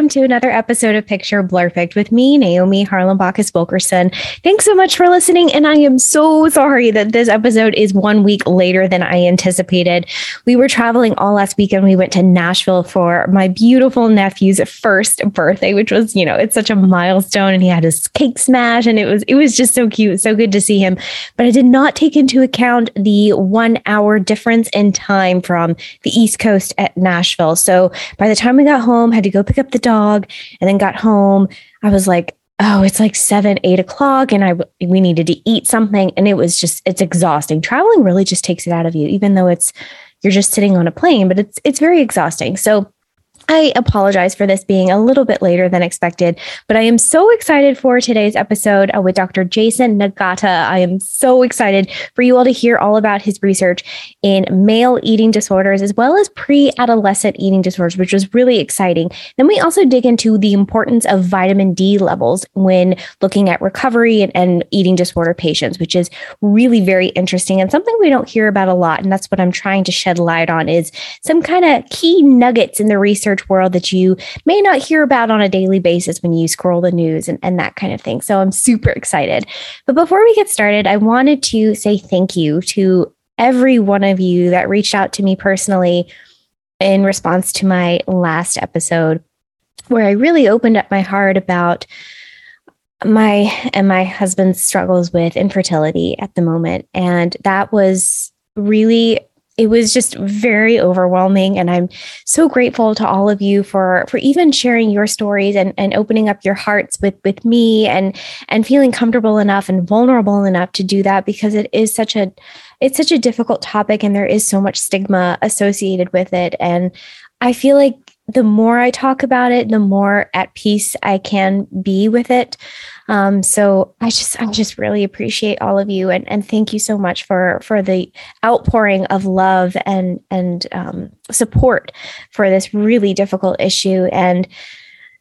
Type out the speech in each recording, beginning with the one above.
Welcome to another episode of Picture Blurpicked with me, Naomi Harlan Bacchus Wilkerson. Thanks so much for listening, and I am so sorry that this episode is one week later than I anticipated. We were traveling all last weekend. We went to Nashville for my beautiful nephew's first birthday, which was, you know, it's such a milestone, and he had his cake smash, and it was it was just so cute, so good to see him. But I did not take into account the one hour difference in time from the East Coast at Nashville. So by the time we got home, had to go pick up the dog, and then got home. I was like, oh, it's like seven, eight o'clock, and I we needed to eat something, and it was just it's exhausting. Traveling really just takes it out of you, even though it's you're just sitting on a plane, but it's it's very exhausting. So I apologize for this being a little bit later than expected, but I am so excited for today's episode uh, with Dr. Jason Nagata. I am so excited for you all to hear all about his research in male eating disorders as well as pre adolescent eating disorders, which was really exciting. Then we also dig into the importance of vitamin D levels when looking at recovery and, and eating disorder patients, which is really very interesting and something we don't hear about a lot. And that's what I'm trying to shed light on is some kind of key nuggets in the research world that you may not hear about on a daily basis when you scroll the news and, and that kind of thing. So I'm super excited. But before we get started, I wanted to say thank you to every one of you that reached out to me personally in response to my last episode, where I really opened up my heart about my and my husband's struggles with infertility at the moment. And that was really it was just very overwhelming and i'm so grateful to all of you for for even sharing your stories and and opening up your hearts with with me and and feeling comfortable enough and vulnerable enough to do that because it is such a it's such a difficult topic and there is so much stigma associated with it. And i feel like the more I talk about it, the more at peace I can be with it. Um, so I just, I just really appreciate all of you and, and thank you so much for, for the outpouring of love and, and um, support for this really difficult issue and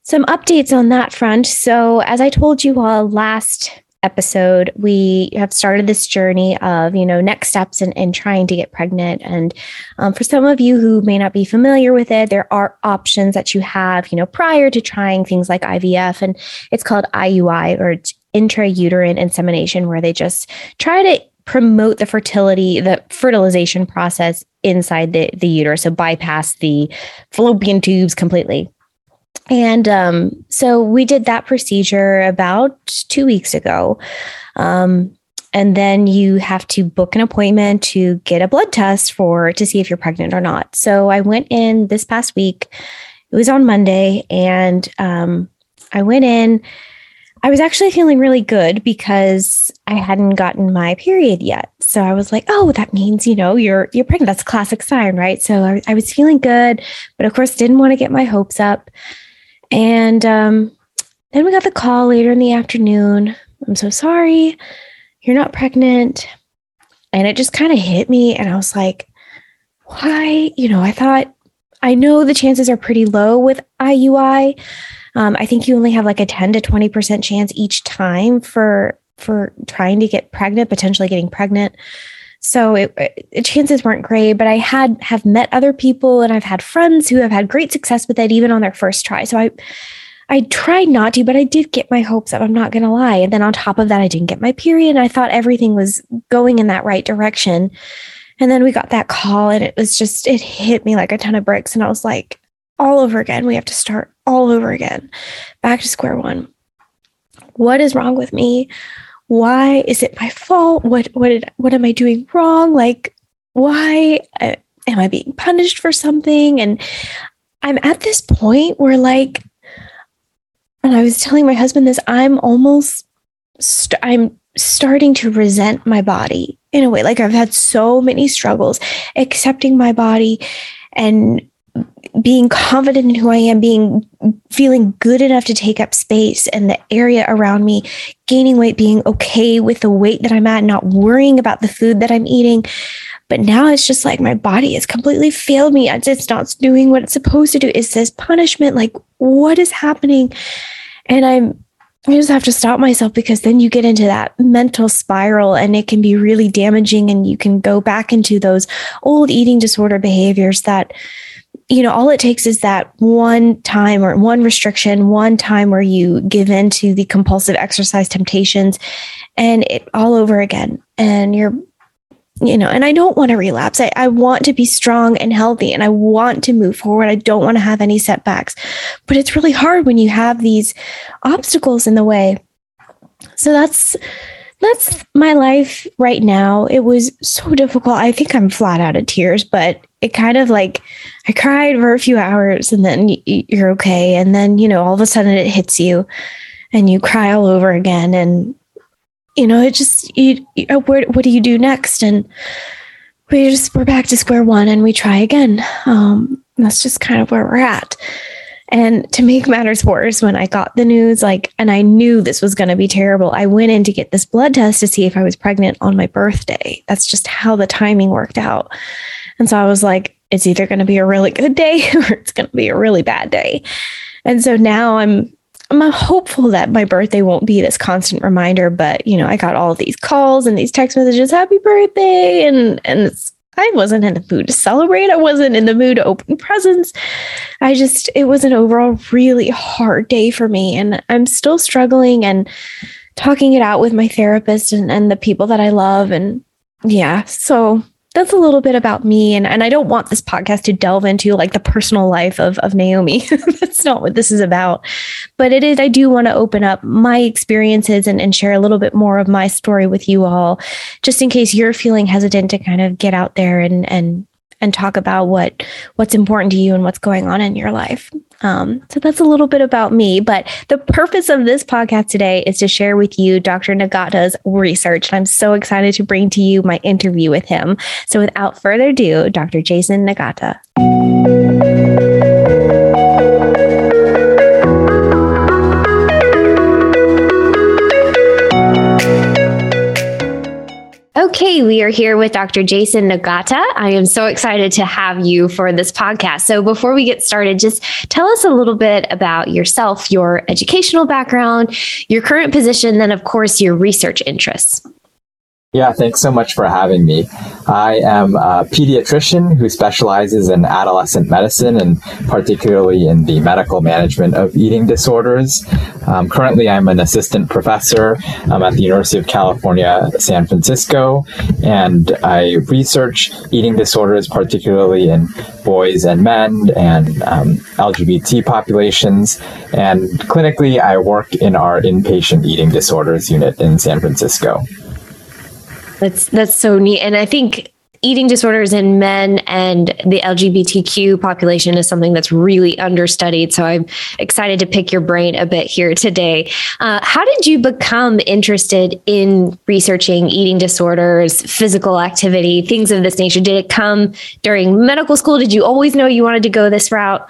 some updates on that front. So as I told you all last episode, we have started this journey of, you know, next steps in, in trying to get pregnant. And um, for some of you who may not be familiar with it, there are options that you have, you know, prior to trying things like IVF. And it's called IUI or intrauterine insemination, where they just try to promote the fertility, the fertilization process inside the, the uterus. So bypass the fallopian tubes completely. And um, so we did that procedure about two weeks ago. Um, and then you have to book an appointment to get a blood test for to see if you're pregnant or not. So I went in this past week. It was on Monday, and um, I went in. I was actually feeling really good because I hadn't gotten my period yet. So I was like, "Oh, that means you know you're you're pregnant. That's a classic sign, right?" So I, I was feeling good, but of course didn't want to get my hopes up. And um, then we got the call later in the afternoon. I'm so sorry, you're not pregnant. And it just kind of hit me. And I was like, why? You know, I thought, I know the chances are pretty low with IUI. Um, I think you only have like a 10 to 20% chance each time for for trying to get pregnant, potentially getting pregnant. So it, it, chances weren't great, but I had have met other people and I've had friends who have had great success with it even on their first try. So I I tried not to, but I did get my hopes up. I'm not going to lie. And then on top of that, I didn't get my period. And I thought everything was going in that right direction. And then we got that call and it was just, it hit me like a ton of bricks. And I was like, all over again. We have to start all over again, back to square one. What is wrong with me? Why is it my fault? What what did, what am I doing wrong? Like why uh, am I being punished for something? And I'm at this point where like and I was telling my husband this I'm almost st- I'm starting to resent my body in a way like I've had so many struggles accepting my body and being confident in who I am, being feeling good enough to take up space and the area around me, gaining weight, being okay with the weight that I'm at, not worrying about the food that I'm eating. But now it's just like my body has completely failed me. It's not doing what it's supposed to do. Is this punishment? Like, what is happening? And I'm I just have to stop myself because then you get into that mental spiral and it can be really damaging and you can go back into those old eating disorder behaviors that you know, all it takes is that one time or one restriction, one time where you give in to the compulsive exercise temptations and it all over again. And you're, you know, and I don't want to relapse. I, I want to be strong and healthy and I want to move forward. I don't want to have any setbacks. But it's really hard when you have these obstacles in the way. So that's that's my life right now. It was so difficult. I think I'm flat out of tears, but it kind of like I cried for a few hours and then you're okay. And then, you know, all of a sudden it hits you and you cry all over again. And, you know, it just, you, uh, where, what do you do next? And we just, we're back to square one and we try again. Um, that's just kind of where we're at. And to make matters worse, when I got the news, like, and I knew this was going to be terrible, I went in to get this blood test to see if I was pregnant on my birthday. That's just how the timing worked out. And so I was like, it's either going to be a really good day or it's going to be a really bad day. And so now I'm I'm hopeful that my birthday won't be this constant reminder, but you know, I got all these calls and these text messages, happy birthday. And and it's I wasn't in the mood to celebrate. I wasn't in the mood to open presents. I just it was an overall really hard day for me. And I'm still struggling and talking it out with my therapist and, and the people that I love. And yeah, so that's a little bit about me and, and i don't want this podcast to delve into like the personal life of, of naomi. That's not what this is about. But it is i do want to open up my experiences and, and share a little bit more of my story with you all just in case you're feeling hesitant to kind of get out there and and and talk about what what's important to you and what's going on in your life. Um, so that's a little bit about me. But the purpose of this podcast today is to share with you Dr. Nagata's research. And I'm so excited to bring to you my interview with him. So without further ado, Dr. Jason Nagata. Okay, we are here with Dr. Jason Nagata. I am so excited to have you for this podcast. So, before we get started, just tell us a little bit about yourself, your educational background, your current position, then, of course, your research interests. Yeah, thanks so much for having me. I am a pediatrician who specializes in adolescent medicine and particularly in the medical management of eating disorders. Um, currently, I'm an assistant professor um, at the University of California, San Francisco, and I research eating disorders, particularly in boys and men and um, LGBT populations. And clinically, I work in our inpatient eating disorders unit in San Francisco. That's that's so neat, and I think eating disorders in men and the LGBTQ population is something that's really understudied. So I'm excited to pick your brain a bit here today. Uh, how did you become interested in researching eating disorders, physical activity, things of this nature? Did it come during medical school? Did you always know you wanted to go this route?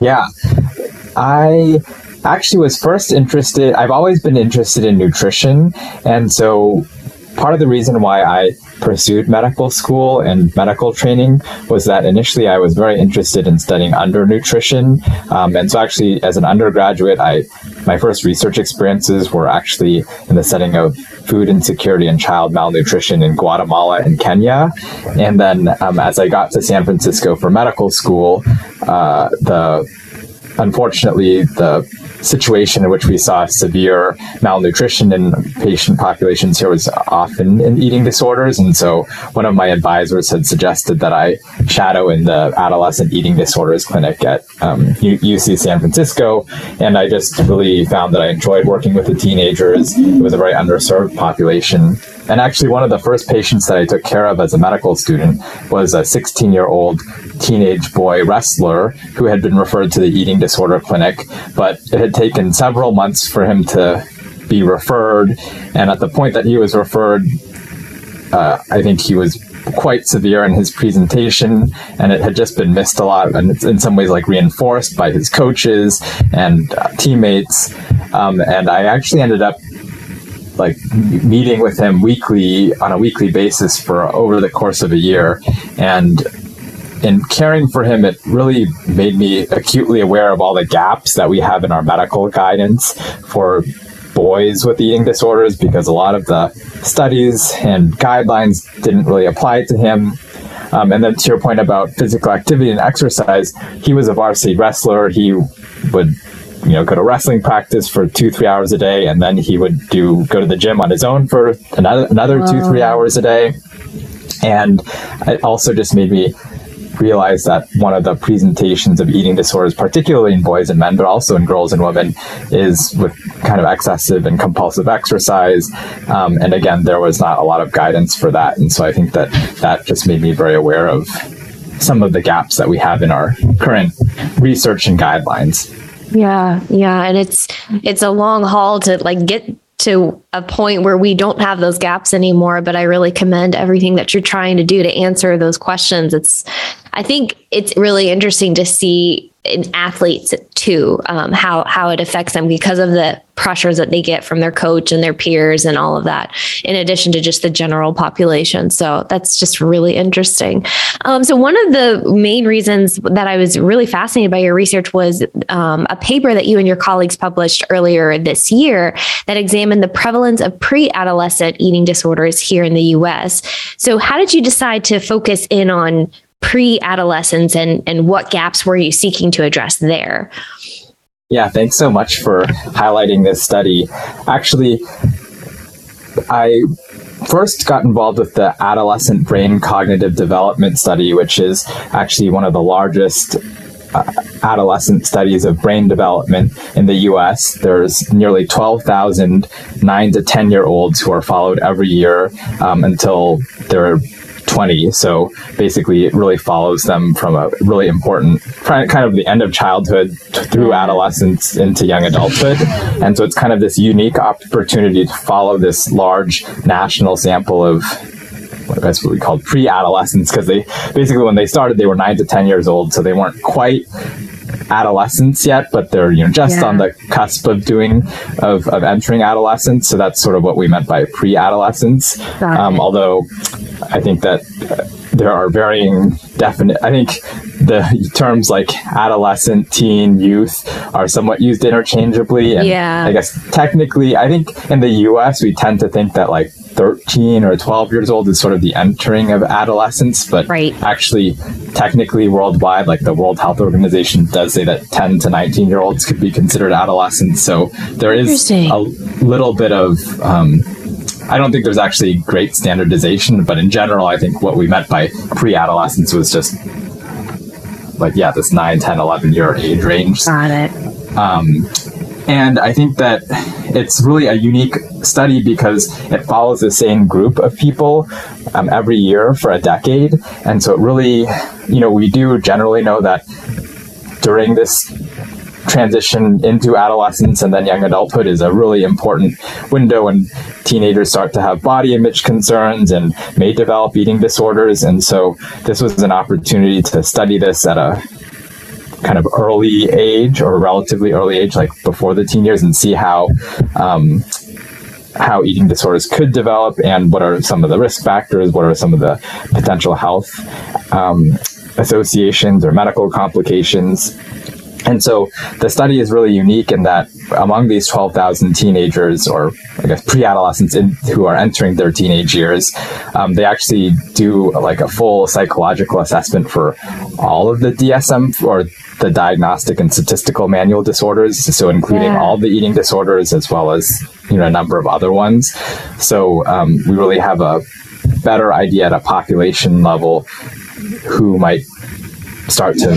Yeah, I actually was first interested. I've always been interested in nutrition. And so part of the reason why I pursued medical school and medical training was that initially I was very interested in studying undernutrition. Um, and so actually as an undergraduate, I, my first research experiences were actually in the setting of food insecurity and child malnutrition in Guatemala and Kenya. And then um, as I got to San Francisco for medical school, uh, the unfortunately the situation in which we saw severe malnutrition in patient populations here was often in eating disorders. And so one of my advisors had suggested that I shadow in the adolescent eating disorders clinic at um, UC San Francisco. And I just really found that I enjoyed working with the teenagers. It was a very underserved population. And actually, one of the first patients that I took care of as a medical student was a 16 year old teenage boy wrestler who had been referred to the eating disorder clinic, but it had taken several months for him to be referred. And at the point that he was referred, uh, I think he was quite severe in his presentation, and it had just been missed a lot, and it's in some ways like reinforced by his coaches and uh, teammates. Um, and I actually ended up like meeting with him weekly on a weekly basis for over the course of a year and in caring for him it really made me acutely aware of all the gaps that we have in our medical guidance for boys with eating disorders because a lot of the studies and guidelines didn't really apply to him Um, and then to your point about physical activity and exercise, he was a varsity wrestler. He would you know go to wrestling practice for two three hours a day and then he would do go to the gym on his own for another another two three hours a day and it also just made me realize that one of the presentations of eating disorders, particularly in boys and men, but also in girls and women, is with kind of excessive and compulsive exercise. Um, and again, there was not a lot of guidance for that. And so I think that that just made me very aware of some of the gaps that we have in our current research and guidelines. Yeah, yeah, and it's it's a long haul to like get to a point where we don't have those gaps anymore but i really commend everything that you're trying to do to answer those questions. It's i think it's really interesting to see in athletes too um, how how it affects them because of the pressures that they get from their coach and their peers and all of that in addition to just the general population. So that's just really interesting. Um, so one of the main reasons that i was really fascinated by your research was um, a paper that you and your colleagues published earlier this year that examined the prevalence of pre-adolescent eating disorders here in the us so how did you decide to focus in on pre-adolescence and and what gaps were you seeking to address there yeah thanks so much for highlighting this study actually i first got involved with the adolescent brain cognitive development study which is actually one of the largest uh, adolescent studies of brain development in the US. There's nearly 12,000 9 to 10 year olds who are followed every year um, until they're 20. So basically, it really follows them from a really important kind of the end of childhood through mm-hmm. adolescence into young adulthood. And so it's kind of this unique opportunity to follow this large national sample of what that's what we called pre-adolescents because they basically when they started they were nine to ten years old so they weren't quite adolescence yet, but they're you know just yeah. on the cusp of doing of, of entering adolescence. So that's sort of what we meant by pre-adolescence. Um, although I think that uh, there are varying definite. I think the terms like adolescent, teen, youth are somewhat used interchangeably. And yeah. I guess technically, I think in the U.S. we tend to think that like 13 or 12 years old is sort of the entering of adolescence, but right. actually, technically, worldwide, like the World Health Organization does say that 10 to 19 year olds could be considered adolescents. So there is a little bit of. Um, I don't think there's actually great standardization, but in general, I think what we meant by pre adolescence was just like, yeah, this 9, 10, 11 year age range. Got it. Um, and I think that it's really a unique study because it follows the same group of people um, every year for a decade. And so it really, you know, we do generally know that during this transition into adolescence and then young adulthood is a really important window when teenagers start to have body image concerns and may develop eating disorders. And so this was an opportunity to study this at a kind of early age or relatively early age, like before the teen years, and see how um, how eating disorders could develop and what are some of the risk factors, what are some of the potential health um, associations or medical complications. And so the study is really unique in that among these 12,000 teenagers, or I guess pre-adolescents in, who are entering their teenage years, um, they actually do like a full psychological assessment for all of the DSM or the diagnostic and statistical manual disorders, so including yeah. all the eating disorders as well as you know a number of other ones. So um, we really have a better idea at a population level who might start to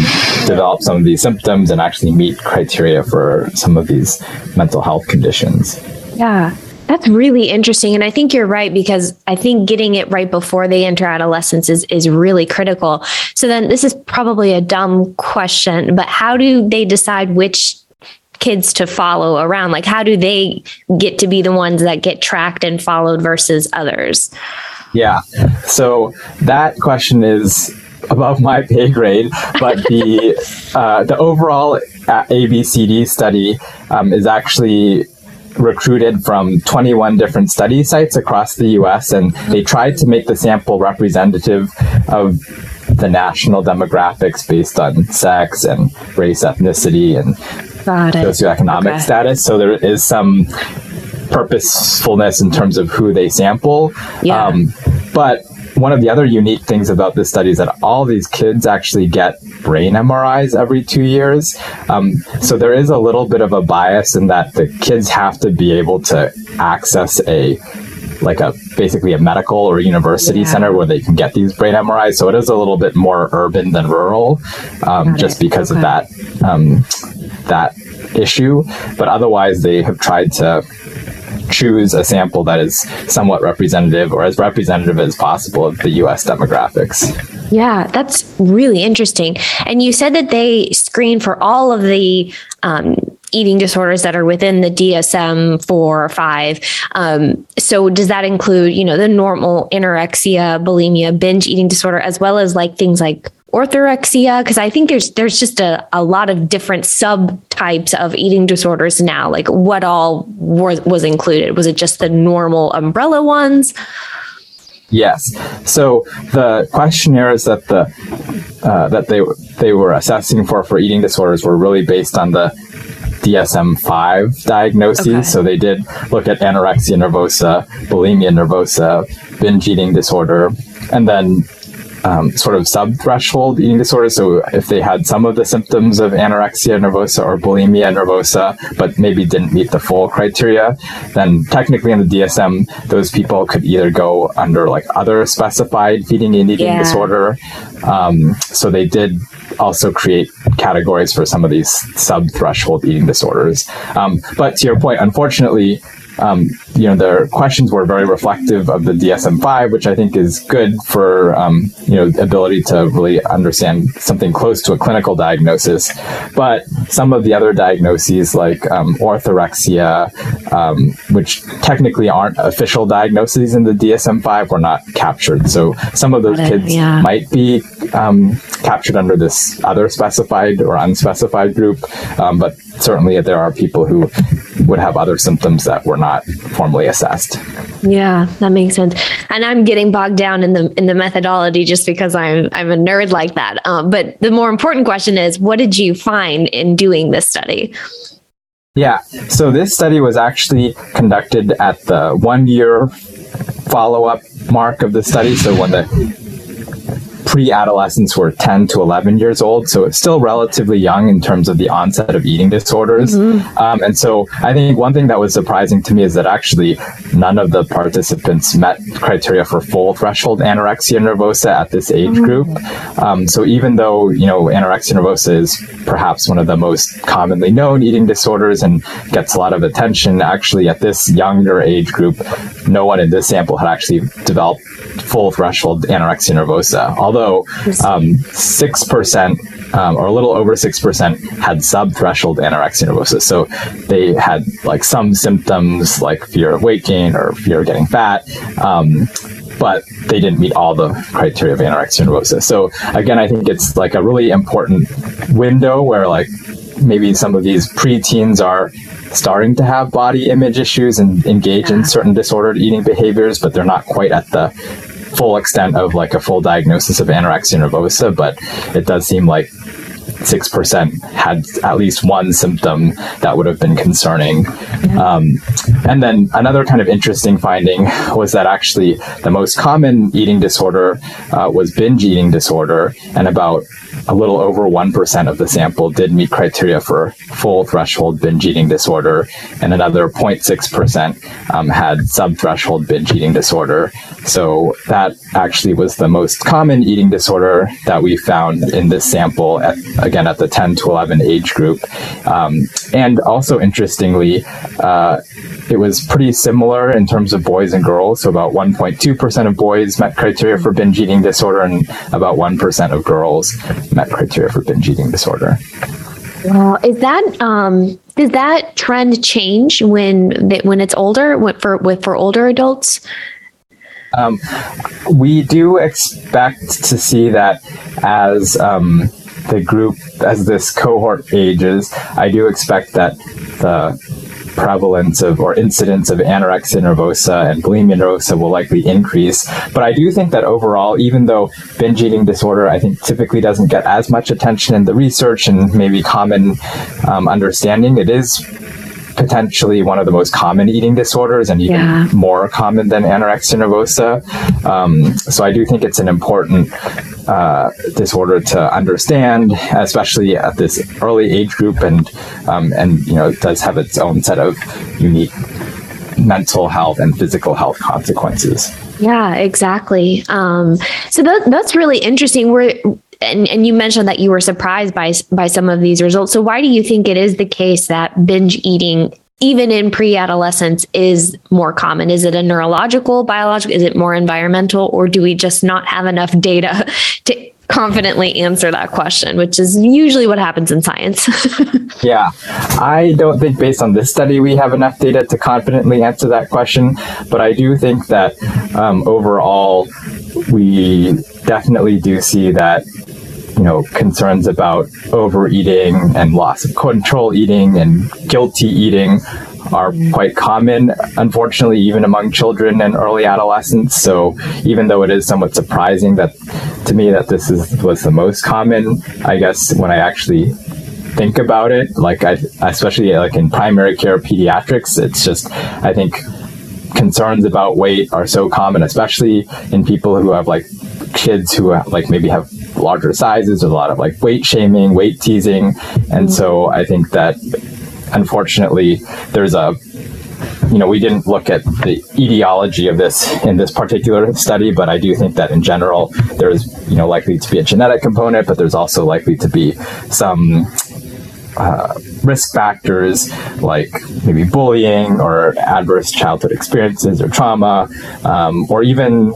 develop some of these symptoms and actually meet criteria for some of these mental health conditions. Yeah. That's really interesting. And I think you're right because I think getting it right before they enter adolescence is, is really critical. So then this is probably a dumb question, but how do they decide which kids to follow around? Like, how do they get to be the ones that get tracked and followed versus others? Yeah. So that question is above my pay grade, but the uh, the overall ABCD study um, is actually recruited from 21 different study sites across the US, and they tried to make the sample representative of the national demographics based on sex and race, ethnicity, and socioeconomic okay. status. So there is some purposefulness in terms of who they sample. Yeah. Um, but one of the other unique things about this study is that all these kids actually get brain MRIs every two years. Um, so there is a little bit of a bias in that the kids have to be able to access a like a basically a medical or university yeah. center where they can get these brain MRIs. So it is a little bit more urban than rural, um, just it. because okay. of that um, that issue. But otherwise, they have tried to choose a sample that is somewhat representative or as representative as possible of the US demographics. Yeah, that's really interesting. And you said that they screen for all of the um, eating disorders that are within the DSM four or five. Um, so does that include, you know, the normal anorexia, bulimia, binge eating disorder, as well as like things like orthorexia because i think there's there's just a, a lot of different subtypes of eating disorders now like what all was, was included was it just the normal umbrella ones yes so the questionnaires that the uh, that they they were assessing for for eating disorders were really based on the DSM-5 diagnoses. Okay. So they did look at anorexia nervosa, bulimia nervosa, binge eating disorder, and then um, sort of sub-threshold eating disorder. So if they had some of the symptoms of anorexia nervosa or bulimia nervosa, but maybe didn't meet the full criteria, then technically in the DSM, those people could either go under like other specified feeding and eating yeah. disorder. Um, so they did also create categories for some of these sub-threshold eating disorders. Um, but to your point, unfortunately, um, you know, their questions were very reflective of the DSM-5, which I think is good for, um, you know, ability to really understand something close to a clinical diagnosis. But some of the other diagnoses, like um, orthorexia, um, which technically aren't official diagnoses in the DSM-5, were not captured. So some of those kids yeah. might be um, captured under this other specified or unspecified group, um, but certainly there are people who would have other symptoms that were not formally assessed. Yeah, that makes sense. And I'm getting bogged down in the in the methodology just because I'm I'm a nerd like that. Um, but the more important question is, what did you find in doing this study? Yeah, so this study was actually conducted at the one year follow up mark of the study. So when the pre-adolescents were 10 to 11 years old, so it's still relatively young in terms of the onset of eating disorders. Mm-hmm. Um, and so I think one thing that was surprising to me is that actually none of the participants met criteria for full threshold anorexia nervosa at this age mm-hmm. group. Um, so even though you know anorexia nervosa is perhaps one of the most commonly known eating disorders and gets a lot of attention, actually at this younger age group, no one in this sample had actually developed full threshold anorexia nervosa. Although um, six um, percent um, or a little over six percent had sub-threshold anorexia nervosa. So they had like some symptoms like fear of weight gain or fear of getting fat. Um, but they didn't meet all the criteria of anorexia nervosa. So again, I think it's like a really important window where like maybe some of these preteens are starting to have body image issues and engage yeah. in certain disordered eating behaviors, but they're not quite at the full extent of like a full diagnosis of anorexia nervosa. But it does seem like 6% had at least one symptom that would have been concerning. Um, and then another kind of interesting finding was that actually the most common eating disorder uh, was binge eating disorder, and about a little over 1% of the sample did meet criteria for full threshold binge eating disorder, and another 0.6% um, had subthreshold binge eating disorder. So that actually was the most common eating disorder that we found in this sample, at, again, at the 10 to 11 age group. Um, and also, interestingly, uh, it was pretty similar in terms of boys and girls. So about 1.2% of boys met criteria for binge eating disorder, and about 1% of girls met criteria for binge eating disorder. Wow, is that um, does that trend change when when it's older for with for older adults? Um, we do expect to see that as um, the group, as this cohort ages, I do expect that the prevalence of or incidence of anorexia nervosa and bulimia nervosa will likely increase. But I do think that overall, even though binge eating disorder, I think typically doesn't get as much attention in the research and maybe common um, understanding, it is potentially one of the most common eating disorders and even yeah. more common than anorexia nervosa. Um, so I do think it's an important uh, disorder to understand, especially at this early age group, and um, and you know it does have its own set of unique mental health and physical health consequences. Yeah, exactly. Um, so that, that's really interesting. We're and, and you mentioned that you were surprised by by some of these results. So why do you think it is the case that binge eating even in pre-adolescence is more common is it a neurological biological is it more environmental or do we just not have enough data to confidently answer that question which is usually what happens in science yeah i don't think based on this study we have enough data to confidently answer that question but i do think that um, overall we definitely do see that you know concerns about overeating and loss of control eating and guilty eating are quite common, unfortunately, even among children and early adolescents. So even though it is somewhat surprising that to me that this is was the most common, I guess when I actually think about it, like I especially like in primary care pediatrics, it's just I think concerns about weight are so common, especially in people who have like kids who like maybe have larger sizes. There's a lot of like weight shaming, weight teasing, and so I think that unfortunately there's a you know, we didn't look at the etiology of this in this particular study, but I do think that in general, there's, you know, likely to be a genetic component, but there's also likely to be some uh, risk factors like maybe bullying or adverse childhood experiences or trauma, um, or even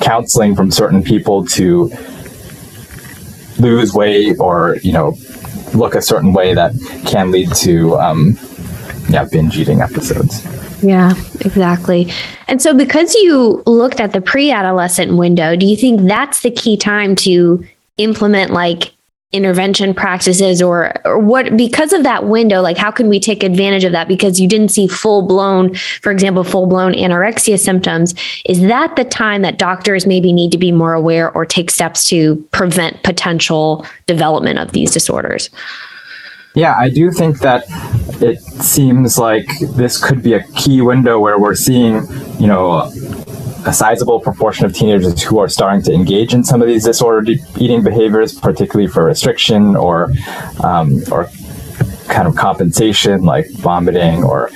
counseling from certain people to lose weight or you know look a certain way that can lead to um, yeah binge eating episodes. Yeah, exactly. And so, because you looked at the pre adolescent window, do you think that's the key time to implement like intervention practices or, or what because of that window like how can we take advantage of that? Because you didn't see full blown for example full blown anorexia symptoms. Is that the time that doctors maybe need to be more aware or take steps to prevent potential development of these disorders? Yeah, I do think that it seems like this could be a key window where we're seeing, you know, a sizable proportion of teenagers who are starting to engage in some of these disordered eating behaviors, particularly for restriction or um, or kind of compensation like vomiting or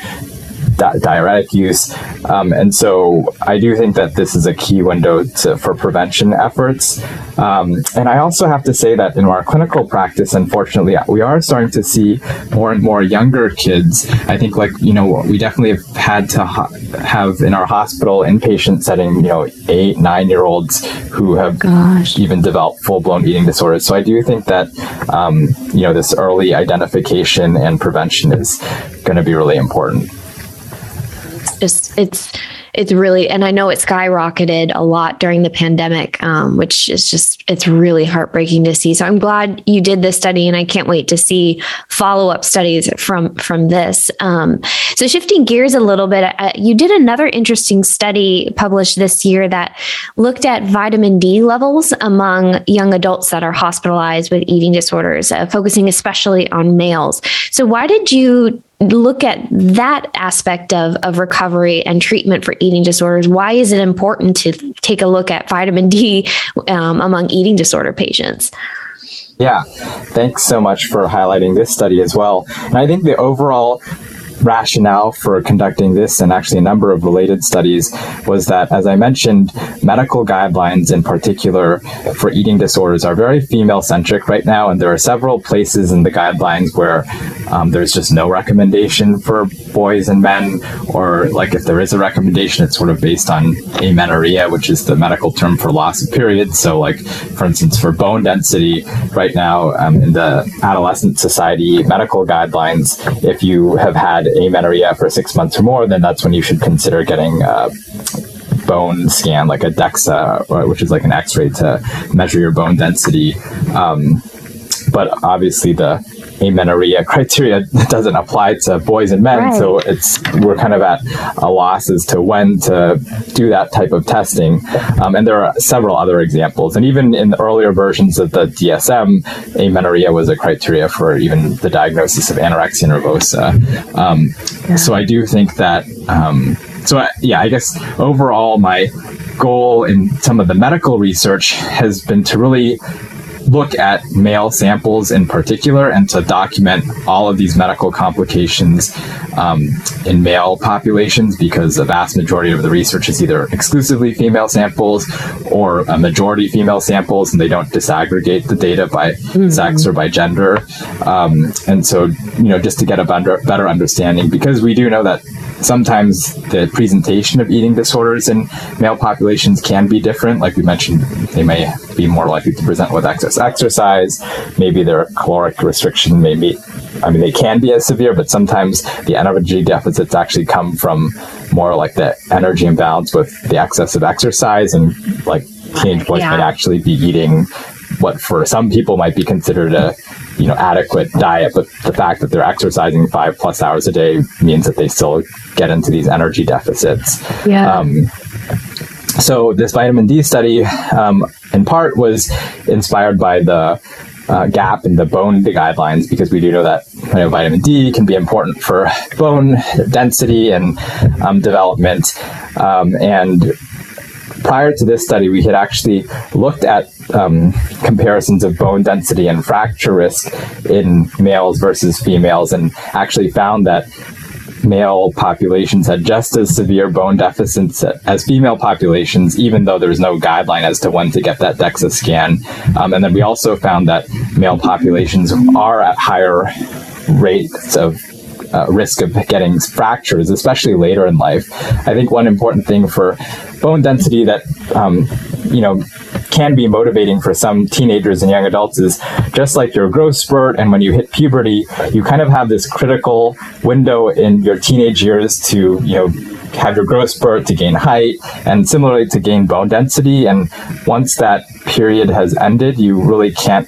di- diuretic use. Um, and so I do think that this is a key window to, for prevention efforts. Um, and I also have to say that in our clinical practice, unfortunately, we are starting to see more and more younger kids. I think, like, you know, we definitely have had to ha- have in our hospital inpatient setting, you know, eight, nine year olds who have Gosh. even developed full blown eating disorders. So I do think that, um, you know, this early identification and prevention is going to be really important just it's it's really and i know it skyrocketed a lot during the pandemic um, which is just it's really heartbreaking to see. So i'm glad you did this study and i can't wait to see follow-up studies from from this. Um, so shifting gears a little bit uh, you did another interesting study published this year that looked at vitamin d levels among young adults that are hospitalized with eating disorders uh, focusing especially on males. So why did you look at that aspect of, of recovery and treatment for eating disorders, why is it important to take a look at vitamin D um, among eating disorder patients? Yeah, thanks so much for highlighting this study as well. And I think the overall rationale for conducting this and actually a number of related studies was that, as I mentioned, medical guidelines in particular for eating disorders are very female centric right now. And there are several places in the guidelines where um, there's just no recommendation for boys and men, or like if there is a recommendation, it's sort of based on amenorrhea, which is the medical term for loss of periods. So, like, for instance, for bone density, right now um, in the Adolescent Society medical guidelines, if you have had amenorrhea for six months or more, then that's when you should consider getting a bone scan, like a DEXA, which is like an X-ray to measure your bone density. Um, but obviously, the amenorrhea criteria doesn't apply to boys and men. Right. So it's we're kind of at a loss as to when to do that type of testing. Um, and there are several other examples. And even in the earlier versions of the DSM, amenorrhea was a criteria for even the diagnosis of anorexia nervosa. Um, yeah. So I do think that. Um, so I, yeah, I guess overall my goal in some of the medical research has been to really look at male samples in particular and to document all of these medical complications um, in male populations because the vast majority of the research is either exclusively female samples or a majority female samples and they don't disaggregate the data by mm-hmm. sex or by gender. Um, and so, you know, just to get a better, better understanding, because we do know that sometimes the presentation of eating disorders in male populations can be different. Like we mentioned, they may be more likely to present with excess exercise. Maybe their caloric restriction may be, I mean, they can be as severe, but sometimes the energy deficits actually come from more like the energy imbalance with the excess of exercise and like teenage boys yeah. might actually be eating what for some people might be considered a you know adequate diet but the fact that they're exercising five plus hours a day means that they still get into these energy deficits yeah um, so this vitamin d study um, in part was inspired by the uh, gap in the bone guidelines because we do know that you know, vitamin D can be important for bone density and um, development. Um, and prior to this study, we had actually looked at um, comparisons of bone density and fracture risk in males versus females and actually found that male populations had just as severe bone deficits as female populations, even though there's no guideline as to when to get that DEXA scan. Um, and then we also found that male populations are at higher rates of uh, risk of getting fractures, especially later in life. I think one important thing for bone density that um, you know can be motivating for some teenagers and young adults is just like your growth spurt and when you hit puberty you kind of have this critical window in your teenage years to you know have your growth spurt to gain height and similarly to gain bone density and once that period has ended you really can't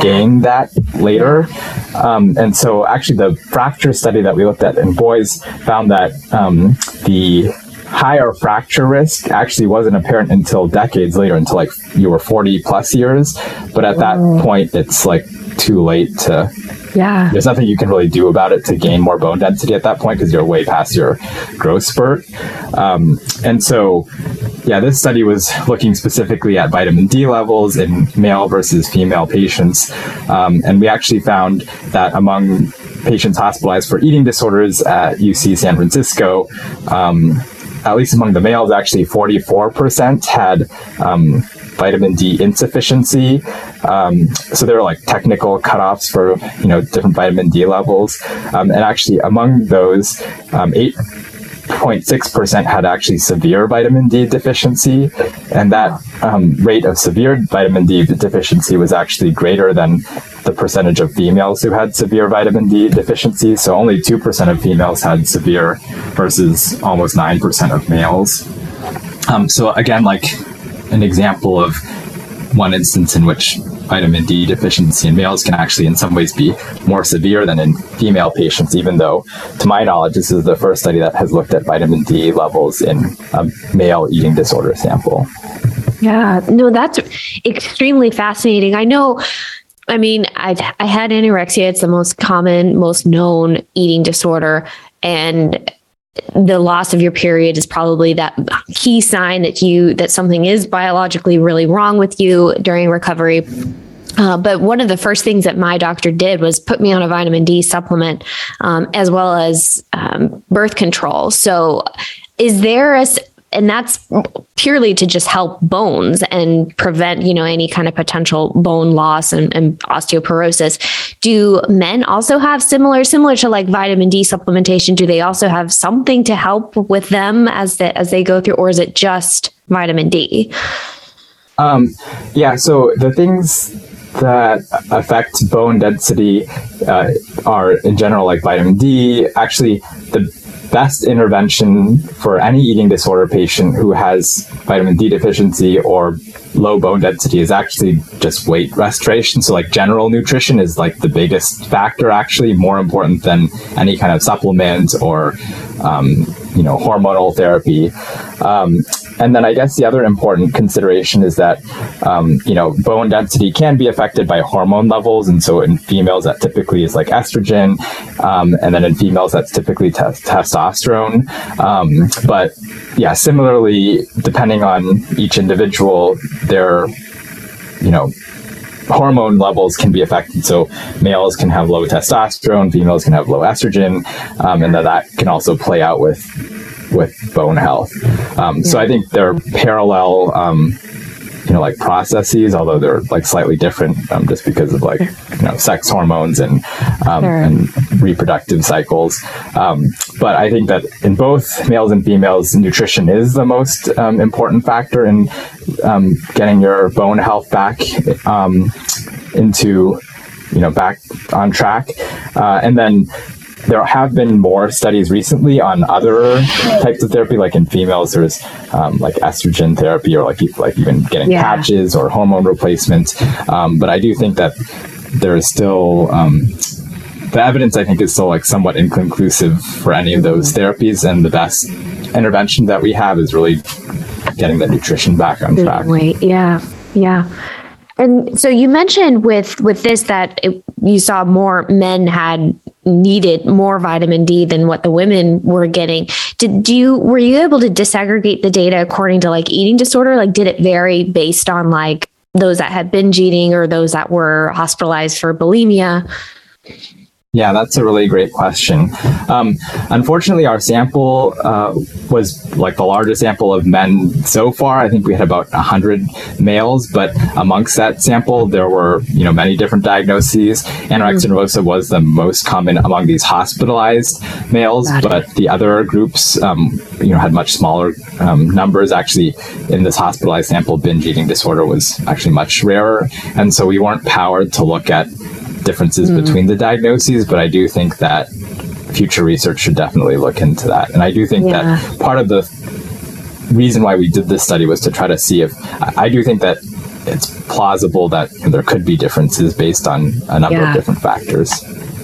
gain that later. Um, and so, actually, the fracture study that we looked at in boys found that um, the higher fracture risk actually wasn't apparent until decades later, until like you were 40 plus years. But at that point, it's like too late to yeah. There's nothing you can really do about it to gain more bone density at that point because you're way past your growth spurt. Um, and so, yeah, this study was looking specifically at vitamin D levels in male versus female patients. Um, and we actually found that among patients hospitalized for eating disorders at UC San Francisco, um, at least among the males, actually 44% had um, vitamin D insufficiency. Um, so there are like technical cutoffs for you know different vitamin D levels, um, and actually among those, um, eight. 0.6% had actually severe vitamin D deficiency, and that um, rate of severe vitamin D deficiency was actually greater than the percentage of females who had severe vitamin D deficiency. So only 2% of females had severe versus almost 9% of males. Um, so again, like an example of one instance in which vitamin D deficiency in males can actually, in some ways, be more severe than in female patients, even though, to my knowledge, this is the first study that has looked at vitamin D levels in a male eating disorder sample. Yeah, no, that's extremely fascinating. I know. I mean, I I had anorexia. It's the most common, most known eating disorder, and the loss of your period is probably that key sign that you that something is biologically really wrong with you during recovery uh, but one of the first things that my doctor did was put me on a vitamin D supplement um, as well as um, birth control. So, is there a, and that's purely to just help bones and prevent you know any kind of potential bone loss and, and, osteoporosis. Do men also have similar similar to like vitamin d supplementation? Do they also have something to help with them as the, as they go through or is it just vitamin d? Um, yeah so the things that affect bone density uh, are in general like vitamin d. Actually the best intervention for any eating disorder patient who has vitamin D deficiency or low bone density is actually just weight restoration. So like general nutrition is like the biggest factor, actually more important than any kind of supplement or um, you know hormonal therapy. Um, and then I guess the other important consideration is that um, you know bone density can be affected by hormone levels, and so in females that typically is like estrogen, um, and then in females that's typically te- testosterone. Um, but yeah, similarly, depending on each individual, their you know hormone levels can be affected. So males can have low testosterone, females can have low estrogen, um, and that that can also play out with with bone health. Um, yeah. So I think they're parallel. Um, you know, like processes, although they're like slightly different, um, just because of like you know sex hormones and um, sure. and reproductive cycles. Um, but I think that in both males and females, nutrition is the most um, important factor in um, getting your bone health back um, into you know back on track, uh, and then there have been more studies recently on other types of therapy, like in females, there's um, like estrogen therapy or like like even getting yeah. patches or hormone replacement. Um, but I do think that there is still um, the evidence. I think is still like somewhat inconclusive for any of those therapies, and the best intervention that we have is really getting the nutrition back on track. Wait, yeah, yeah. And so you mentioned with with this that it, you saw more men had needed more vitamin D than what the women were getting. Did you were you able to disaggregate the data according to like eating disorder? Like did it vary based on like those that had binge eating or those that were hospitalized for bulimia? Yeah, that's a really great question. Um, unfortunately, our sample uh, was like the largest sample of men so far. I think we had about 100 males, but amongst that sample, there were you know many different diagnoses. Anorexia mm-hmm. nervosa was the most common among these hospitalized males, but the other groups um, you know had much smaller um, numbers. Actually, in this hospitalized sample, binge eating disorder was actually much rarer, and so we weren't powered to look at differences mm. between the diagnoses, but I do think that future research should definitely look into that. And I do think yeah. that part of the reason why we did this study was to try to see if I do think that it's plausible that there could be differences based on a number yeah. of different factors.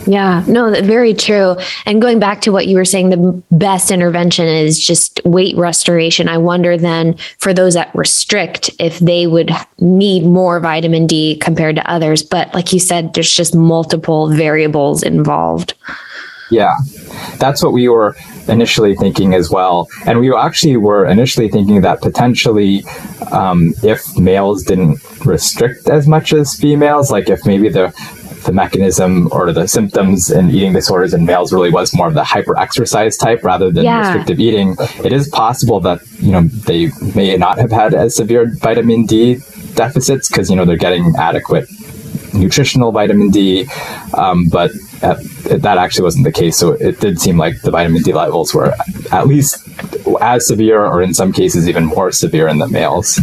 Yeah, no, very true. And going back to what you were saying, the best intervention is just weight restoration. I wonder then for those that restrict if they would need more vitamin D compared to others. But like you said, there's just multiple variables involved. Yeah, that's what we were initially thinking as well. And we actually were initially thinking that potentially um, if males didn't restrict as much as females, like if maybe the the mechanism or the symptoms in eating disorders in males really was more of the hyper-exercise type rather than yeah. restrictive eating, it is possible that you know they may not have had as severe vitamin D deficits because you know they're getting adequate nutritional vitamin D, um, but at, that actually wasn't the case. So it did seem like the vitamin D levels were at least as severe, or in some cases even more severe in the males.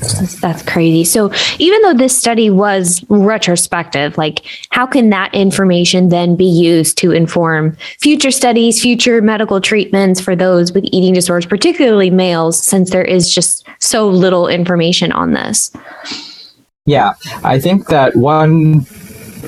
That's, that's, crazy. So even though this study was retrospective, like how can that information then be used to inform future studies, future medical treatments for those with eating disorders, particularly males, since there is just so little information on this? Yeah, I think that one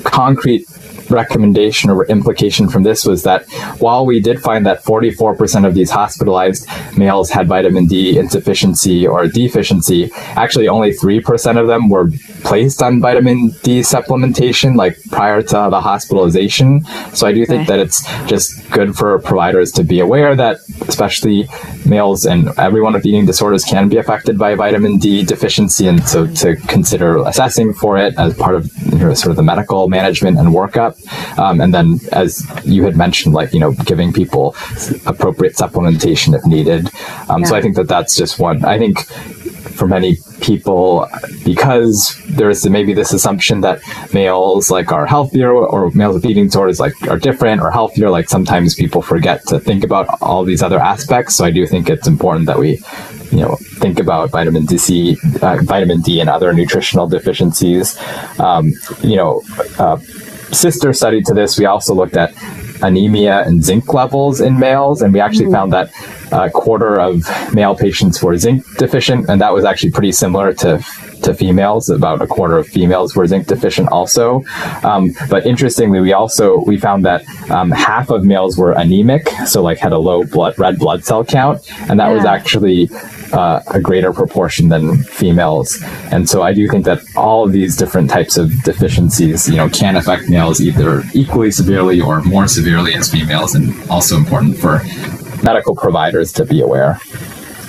concrete recommendation or implication from this was that while we did find that 44% of these hospitalized males had vitamin D insufficiency or deficiency, actually only 3% of them were placed on vitamin D supplementation like prior to the hospitalization. So I do think okay. that it's just good for providers to be aware that especially males and everyone with eating disorders can be affected by vitamin D deficiency and so to consider assessing for it as part of you know, sort of the medical management and workup. Um, and then, as you had mentioned, like, you know, giving people appropriate supplementation if needed. Um, yeah. So I think that that's just one. I think for many people, because there's maybe this assumption that males like are healthier or males with eating disorders like are different or healthier, like sometimes people forget to think about all these other aspects. So I do think it's important that we you know think about vitamin D, uh, vitamin D, and other nutritional deficiencies. Um, you know, uh, sister study to this, we also looked at anemia and zinc levels in males, and we actually mm. found that a quarter of male patients were zinc deficient, and that was actually pretty similar to to females. About a quarter of females were zinc deficient also. Um, but interestingly, we also we found that um, half of males were anemic, so like had a low blood red blood cell count, and that yeah. was actually uh, a greater proportion than females. And so I do think that all of these different types of deficiencies, you know, can affect males either equally severely or more severely as females, and also important for medical providers to be aware.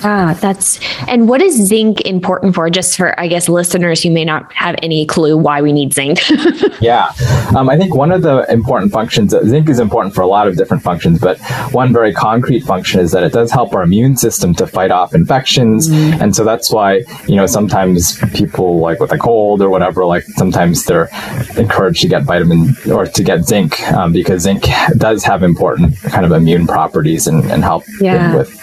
Ah, that's and what is zinc important for? Just for I guess listeners who may not have any clue why we need zinc. yeah, um, I think one of the important functions zinc is important for a lot of different functions, but one very concrete function is that it does help our immune system to fight off infections, mm. and so that's why you know sometimes people like with a cold or whatever, like sometimes they're encouraged to get vitamin or to get zinc um, because zinc does have important kind of immune properties and, and help yeah. with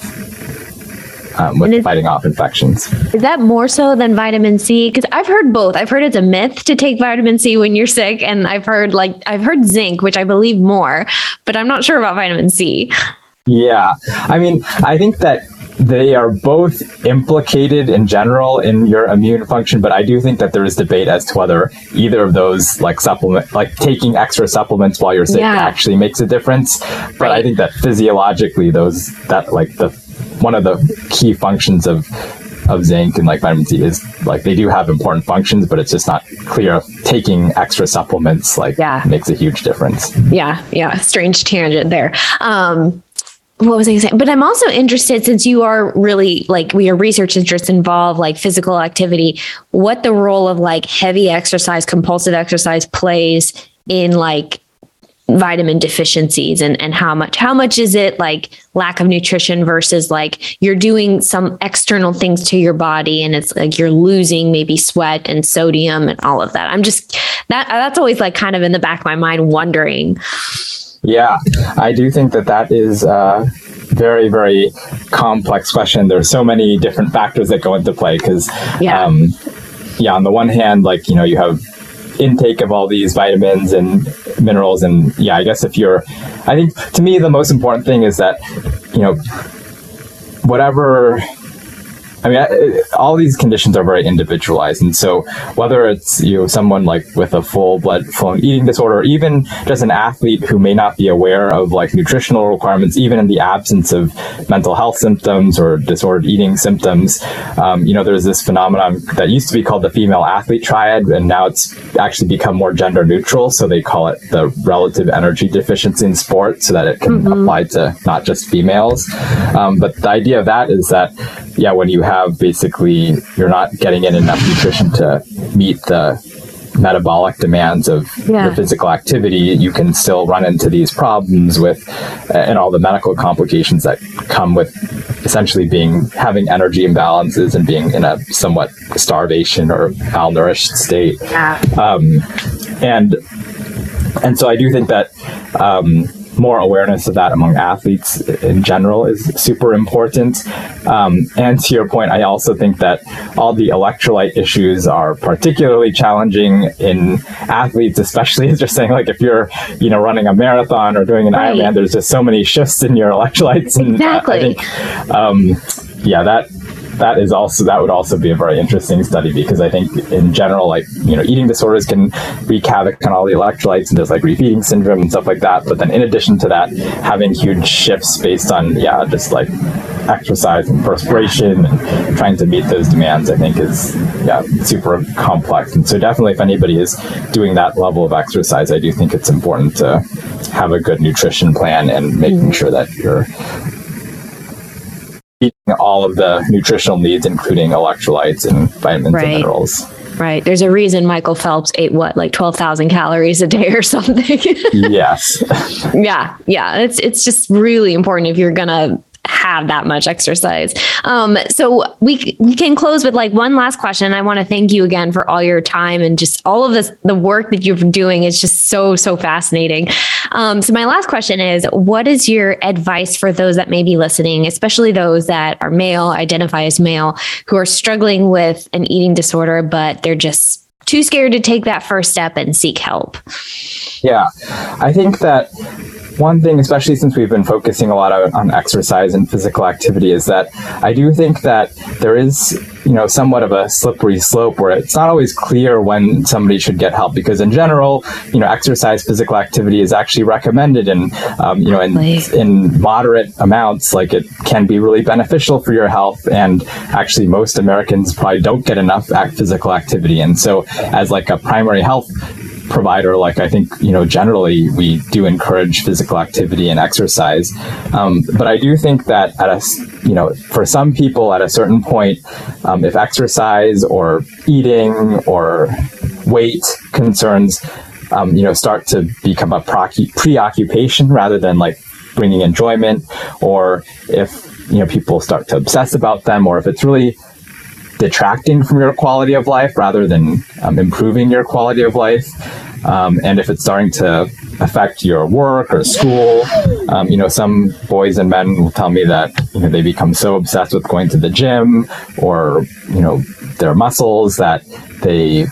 um, with is, fighting off infections. Is that more so than vitamin C? Because I've heard both. I've heard it's a myth to take vitamin C when you're sick, and I've heard like I've heard zinc, which I believe more, but I'm not sure about vitamin C. Yeah, I mean, I think that they are both implicated in general in your immune function, but I do think that there is debate as to whether either of those, like supplement, like taking extra supplements while you're sick, yeah. actually makes a difference. But right. I think that physiologically, those that like the one of the key functions of of zinc and like vitamin C is like they do have important functions, but it's just not clear taking extra supplements like yeah. makes a huge difference. Yeah, yeah. Strange tangent there. Um, what was I saying? But I'm also interested since you are really like we are research interests involve like physical activity, what the role of like heavy exercise, compulsive exercise plays in like vitamin deficiencies and, and how much how much is it like lack of nutrition versus like you're doing some external things to your body and it's like you're losing maybe sweat and sodium and all of that. I'm just that that's always like kind of in the back of my mind wondering. Yeah i do think that that is uh very very complex question. There's so many different factors that go into play because yeah. um yeah on the one hand like you know you have intake of all these vitamins and minerals. And yeah, I guess if you're, I think to me, the most important thing is that, you know, whatever I mean, all these conditions are very individualized, and so whether it's you know someone like with a full blood flowing eating disorder, or even just an athlete who may not be aware of like nutritional requirements, even in the absence of mental health symptoms or disordered eating symptoms, um, you know, there's this phenomenon that used to be called the female athlete triad, and now it's actually become more gender neutral. So they call it the relative energy deficiency in sport, so that it can mm-hmm. apply to not just females. Um, but the idea of that is that yeah, when you have basically you're not getting in enough nutrition to meet the metabolic demands of yeah. the physical activity, you can still run into these problems with uh, and all the medical complications that come with essentially being having energy imbalances and being in a somewhat starvation or malnourished state. Yeah. Um, and and so I do think that um, more awareness of that among athletes in general is super important. Um, and to your point, I also think that all the electrolyte issues are particularly challenging in athletes, especially just saying like if you're, you know, running a marathon or doing an right. Ironman, there's just so many shifts in your electrolytes. And exactly. I think, um, yeah, that that is also that would also be a very interesting study because I think in general, like you know, eating disorders can wreak havoc on all the electrolytes and there's like refeeding syndrome and stuff like that. But then in addition to that, having huge shifts based on yeah, just like exercise and perspiration and trying to meet those demands, I think is yeah super complex. And so definitely, if anybody is doing that level of exercise, I do think it's important to have a good nutrition plan and making mm-hmm. sure that you're all of the nutritional needs, including electrolytes and vitamins right. and minerals. Right. There's a reason Michael Phelps ate what, like 12,000 calories a day or something. yes. yeah. Yeah. It's, it's just really important if you're going to have that much exercise. Um, so we we can close with like one last question. I want to thank you again for all your time and just all of this the work that you've been doing is just so so fascinating. Um, so my last question is, what is your advice for those that may be listening, especially those that are male, identify as male, who are struggling with an eating disorder, but they're just too scared to take that first step and seek help? Yeah, I think that one thing, especially since we've been focusing a lot on exercise and physical activity, is that I do think that there is, you know, somewhat of a slippery slope where it's not always clear when somebody should get help because in general, you know, exercise, physical activity is actually recommended in, um, you know, in, in moderate amounts. Like it can be really beneficial for your health. And actually most Americans probably don't get enough physical activity. And so as like a primary health provider, like I think, you know, generally we do encourage physical activity and exercise. Um, but I do think that at a, you know, for some people at a certain point, um, if exercise or eating or weight concerns, um, you know, start to become a preoccupation rather than like bringing enjoyment, or if, you know, people start to obsess about them, or if it's really detracting from your quality of life rather than um, improving your quality of life. Um, and if it's starting to affect your work or school, um, you know, some boys and men will tell me that you know they become so obsessed with going to the gym or you know their muscles that they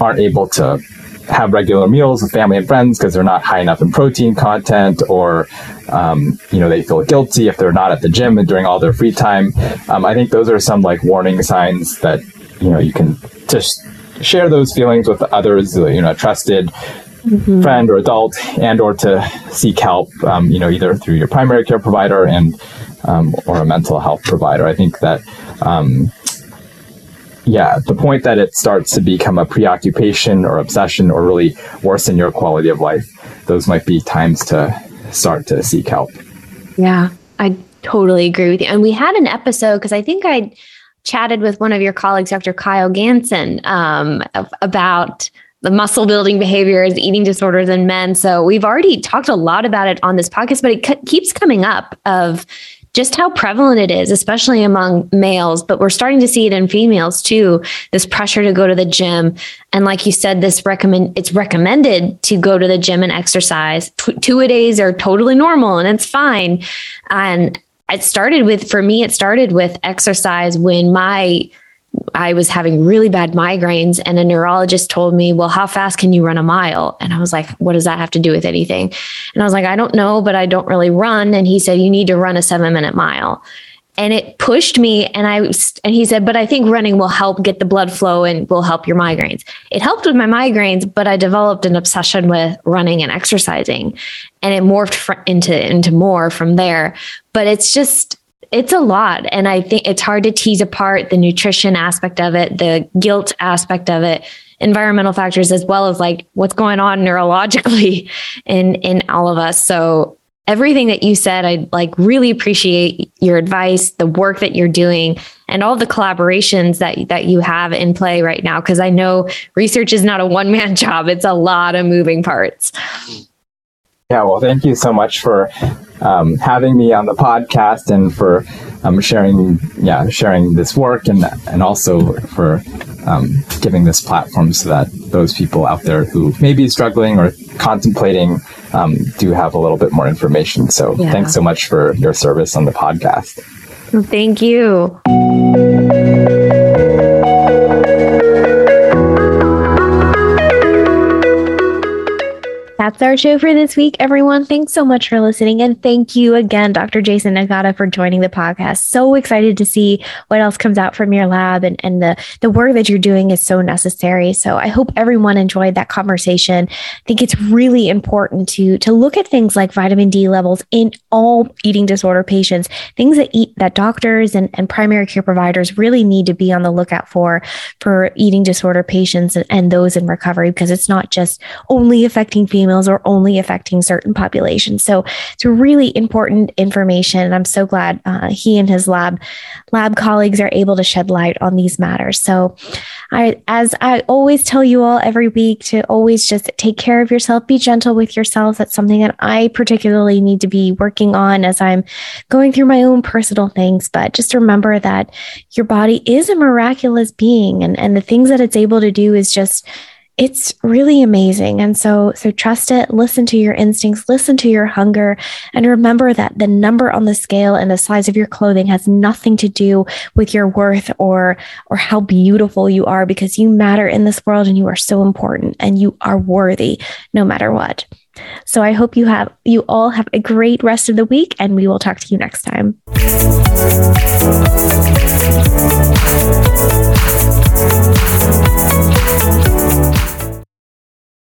aren't able to have regular meals with family and friends because they're not high enough in protein content or um, you know they feel guilty if they're not at the gym and during all their free time um, i think those are some like warning signs that you know you can just share those feelings with others you know trusted mm-hmm. friend or adult and or to seek help um, you know either through your primary care provider and um, or a mental health provider i think that um, yeah, the point that it starts to become a preoccupation or obsession or really worsen your quality of life, those might be times to start to seek help. Yeah, I totally agree with you. And we had an episode because I think I chatted with one of your colleagues, Dr. Kyle Ganson, um, about the muscle building behaviors, eating disorders in men. So we've already talked a lot about it on this podcast, but it keeps coming up of just how prevalent it is, especially among males, but we're starting to see it in females too. This pressure to go to the gym. And like you said, this recommend it's recommended to go to the gym and exercise. two a days are totally normal and it's fine. And it started with, for me, it started with exercise when my I was having really bad migraines, and a neurologist told me, Well, how fast can you run a mile? And I was like, What does that have to do with anything? And I was like, I don't know, but I don't really run. And he said, You need to run a seven minute mile. And it pushed me. And I was, and he said, But I think running will help get the blood flow and will help your migraines. It helped with my migraines, but I developed an obsession with running and exercising. And it morphed fr- into, into more from there. But it's just, it's a lot. And I think it's hard to tease apart the nutrition aspect of it, the guilt aspect of it, environmental factors, as well as like what's going on neurologically in, in all of us. So everything that you said, I like really appreciate your advice, the work that you're doing, and all the collaborations that that you have in play right now. Because I know research is not a one man job; it's a lot of moving parts. Mm. Yeah, well, thank you so much for um, having me on the podcast and for um, sharing, yeah, sharing this work and and also for um, giving this platform so that those people out there who may be struggling or contemplating um, do have a little bit more information. So, yeah. thanks so much for your service on the podcast. Thank you. That's our show for this week, everyone. Thanks so much for listening. And thank you again, Dr. Jason Nagata, for joining the podcast. So excited to see what else comes out from your lab and, and the, the work that you're doing is so necessary. So I hope everyone enjoyed that conversation. I think it's really important to, to look at things like vitamin D levels in all eating disorder patients, things that eat that doctors and, and primary care providers really need to be on the lookout for for eating disorder patients and, and those in recovery, because it's not just only affecting females are only affecting certain populations. So it's really important information. And I'm so glad uh, he and his lab lab colleagues are able to shed light on these matters. So I, as I always tell you all every week to always just take care of yourself, be gentle with yourself. That's something that I particularly need to be working on as I'm going through my own personal things. But just remember that your body is a miraculous being and, and the things that it's able to do is just it's really amazing. And so, so trust it, listen to your instincts, listen to your hunger, and remember that the number on the scale and the size of your clothing has nothing to do with your worth or, or how beautiful you are because you matter in this world and you are so important and you are worthy no matter what. So I hope you have, you all have a great rest of the week and we will talk to you next time.